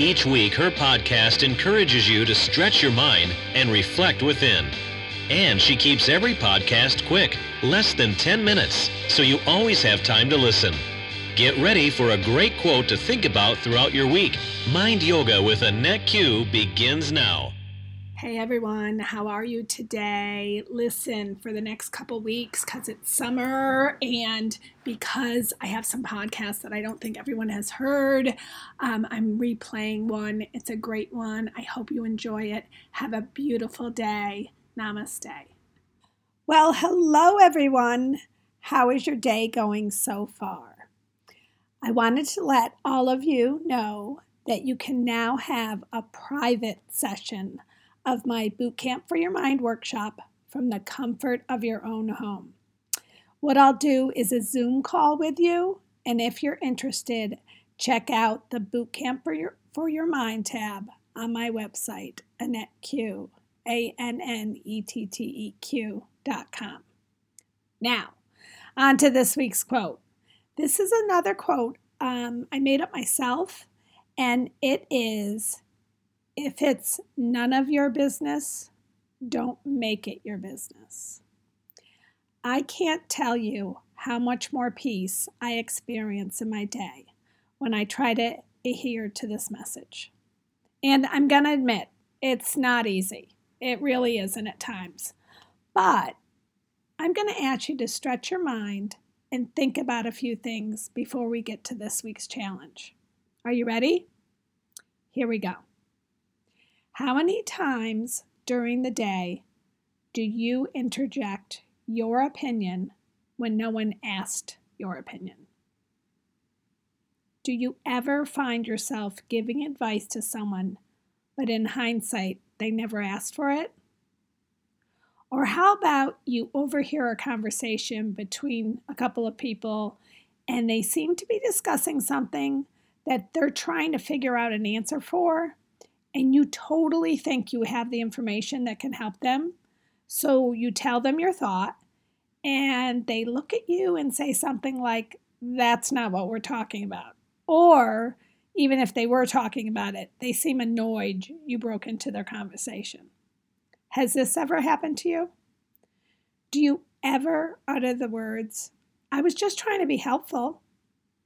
Each week, her podcast encourages you to stretch your mind and reflect within. And she keeps every podcast quick, less than 10 minutes, so you always have time to listen. Get ready for a great quote to think about throughout your week. Mind Yoga with Annette Q begins now. Hey everyone, how are you today? Listen, for the next couple weeks, because it's summer and because I have some podcasts that I don't think everyone has heard, um, I'm replaying one. It's a great one. I hope you enjoy it. Have a beautiful day. Namaste. Well, hello everyone. How is your day going so far? I wanted to let all of you know that you can now have a private session of my Boot Camp for Your Mind workshop from the comfort of your own home. What I'll do is a Zoom call with you, and if you're interested, check out the Boot Camp for Your, for your Mind tab on my website, Annette Q, A N N E T T E Q dot com. Now, on to this week's quote. This is another quote um, I made up myself, and it is if it's none of your business, don't make it your business. I can't tell you how much more peace I experience in my day when I try to adhere to this message. And I'm going to admit, it's not easy. It really isn't at times. But I'm going to ask you to stretch your mind and think about a few things before we get to this week's challenge. Are you ready? Here we go. How many times during the day do you interject your opinion when no one asked your opinion? Do you ever find yourself giving advice to someone, but in hindsight, they never asked for it? Or how about you overhear a conversation between a couple of people and they seem to be discussing something that they're trying to figure out an answer for, and you totally think you have the information that can help them. So you tell them your thought, and they look at you and say something like, That's not what we're talking about. Or even if they were talking about it, they seem annoyed you broke into their conversation. Has this ever happened to you? Do you ever utter the words, I was just trying to be helpful,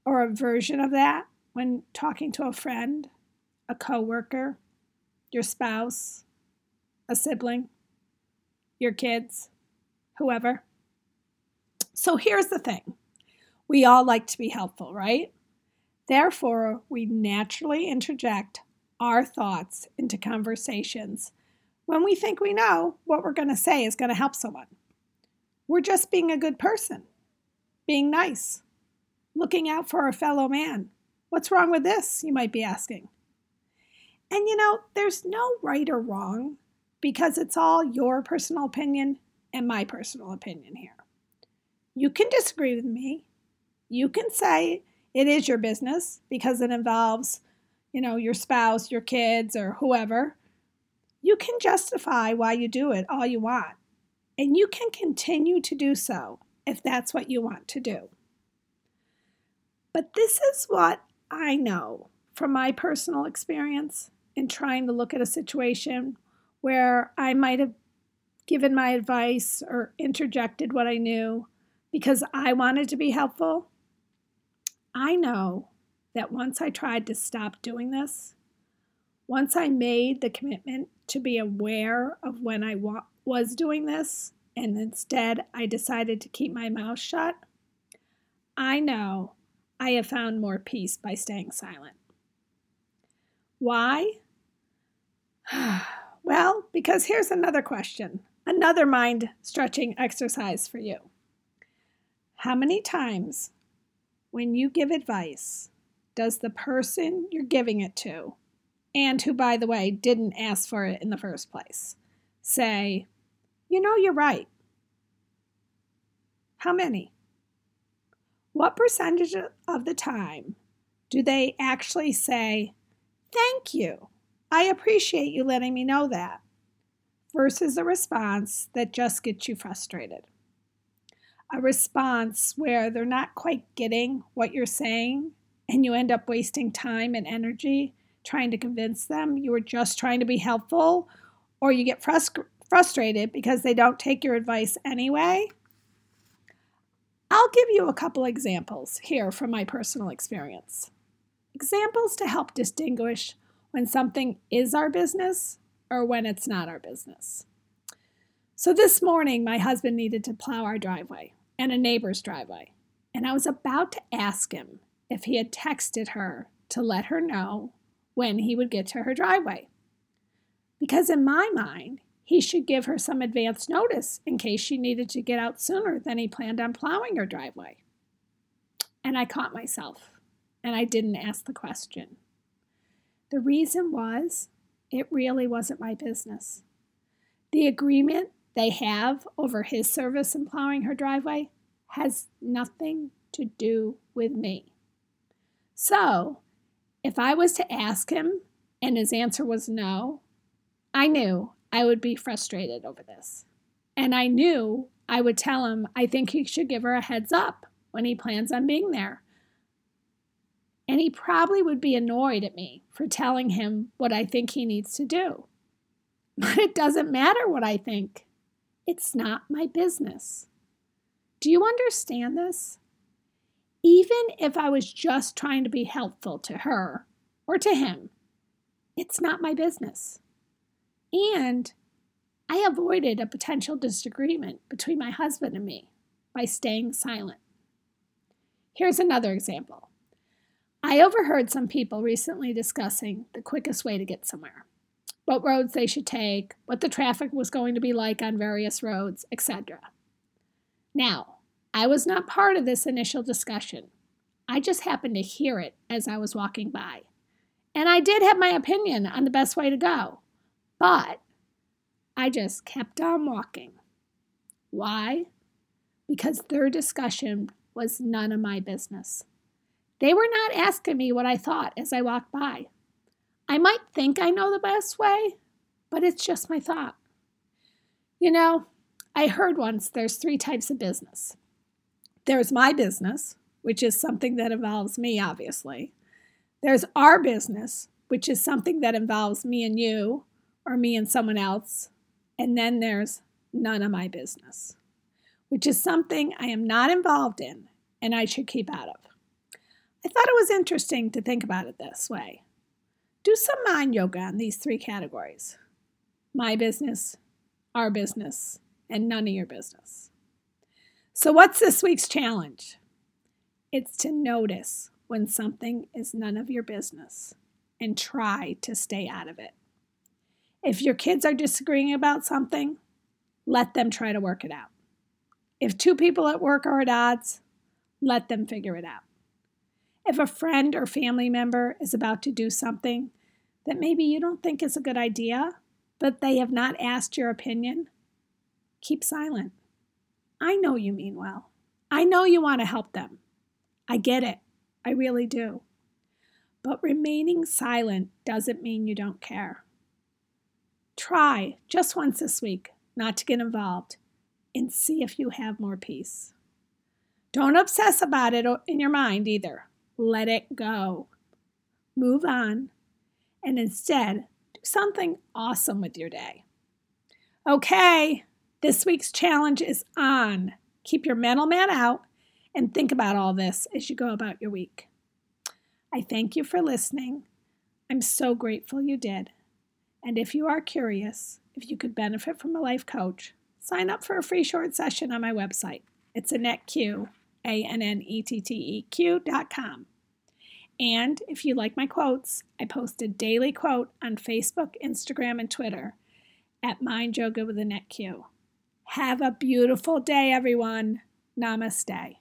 or a version of that when talking to a friend, a coworker, your spouse, a sibling, your kids, whoever. So here's the thing we all like to be helpful, right? Therefore, we naturally interject our thoughts into conversations when we think we know what we're going to say is going to help someone. We're just being a good person, being nice, looking out for our fellow man. What's wrong with this, you might be asking? And you know, there's no right or wrong because it's all your personal opinion and my personal opinion here. You can disagree with me. You can say it is your business because it involves, you know, your spouse, your kids, or whoever. You can justify why you do it all you want. And you can continue to do so if that's what you want to do. But this is what I know from my personal experience in trying to look at a situation where I might have given my advice or interjected what I knew because I wanted to be helpful. I know that once I tried to stop doing this, once I made the commitment to be aware of when I wa- was doing this, and instead I decided to keep my mouth shut, I know I have found more peace by staying silent. Why? well, because here's another question, another mind stretching exercise for you. How many times when you give advice does the person you're giving it to, and who, by the way, didn't ask for it in the first place, say, You know, you're right? How many? What percentage of the time do they actually say, Thank you? I appreciate you letting me know that, versus a response that just gets you frustrated? A response where they're not quite getting what you're saying and you end up wasting time and energy trying to convince them you were just trying to be helpful, or you get frust- frustrated because they don't take your advice anyway. I'll give you a couple examples here from my personal experience. Examples to help distinguish when something is our business or when it's not our business. So this morning, my husband needed to plow our driveway and a neighbor's driveway, and I was about to ask him if he had texted her to let her know when he would get to her driveway. Because in my mind, he should give her some advance notice in case she needed to get out sooner than he planned on plowing her driveway. And I caught myself, and I didn't ask the question. The reason was it really wasn't my business. The agreement they have over his service in plowing her driveway has nothing to do with me. So, if I was to ask him and his answer was no, I knew I would be frustrated over this. And I knew I would tell him I think he should give her a heads up when he plans on being there. And he probably would be annoyed at me for telling him what I think he needs to do. But it doesn't matter what I think, it's not my business. Do you understand this? even if I was just trying to be helpful to her or to him, it's not my business. And I avoided a potential disagreement between my husband and me by staying silent. Here's another example. I overheard some people recently discussing the quickest way to get somewhere, what roads they should take, what the traffic was going to be like on various roads, etc. Now, I was not part of this initial discussion. I just happened to hear it as I was walking by. And I did have my opinion on the best way to go. But I just kept on walking. Why? Because their discussion was none of my business. They were not asking me what I thought as I walked by. I might think I know the best way, but it's just my thought. You know, I heard once there's three types of business there's my business, which is something that involves me, obviously. There's our business, which is something that involves me and you, or me and someone else. And then there's none of my business, which is something I am not involved in and I should keep out of. I thought it was interesting to think about it this way. Do some mind yoga on these three categories my business, our business, and none of your business. So, what's this week's challenge? It's to notice when something is none of your business and try to stay out of it. If your kids are disagreeing about something, let them try to work it out. If two people at work are at odds, let them figure it out. If a friend or family member is about to do something that maybe you don't think is a good idea, but they have not asked your opinion, keep silent. I know you mean well. I know you want to help them. I get it. I really do. But remaining silent doesn't mean you don't care. Try just once this week not to get involved and see if you have more peace. Don't obsess about it in your mind either. Let it go. Move on and instead do something awesome with your day. Okay, this week's challenge is on. Keep your mental man out and think about all this as you go about your week. I thank you for listening. I'm so grateful you did. And if you are curious if you could benefit from a life coach, sign up for a free short session on my website. It's AnnetteQ, A N N E T T E Q dot com. And if you like my quotes, I post a daily quote on Facebook, Instagram, and Twitter at Mind Yoga with Annette Q. Have a beautiful day, everyone. Namaste.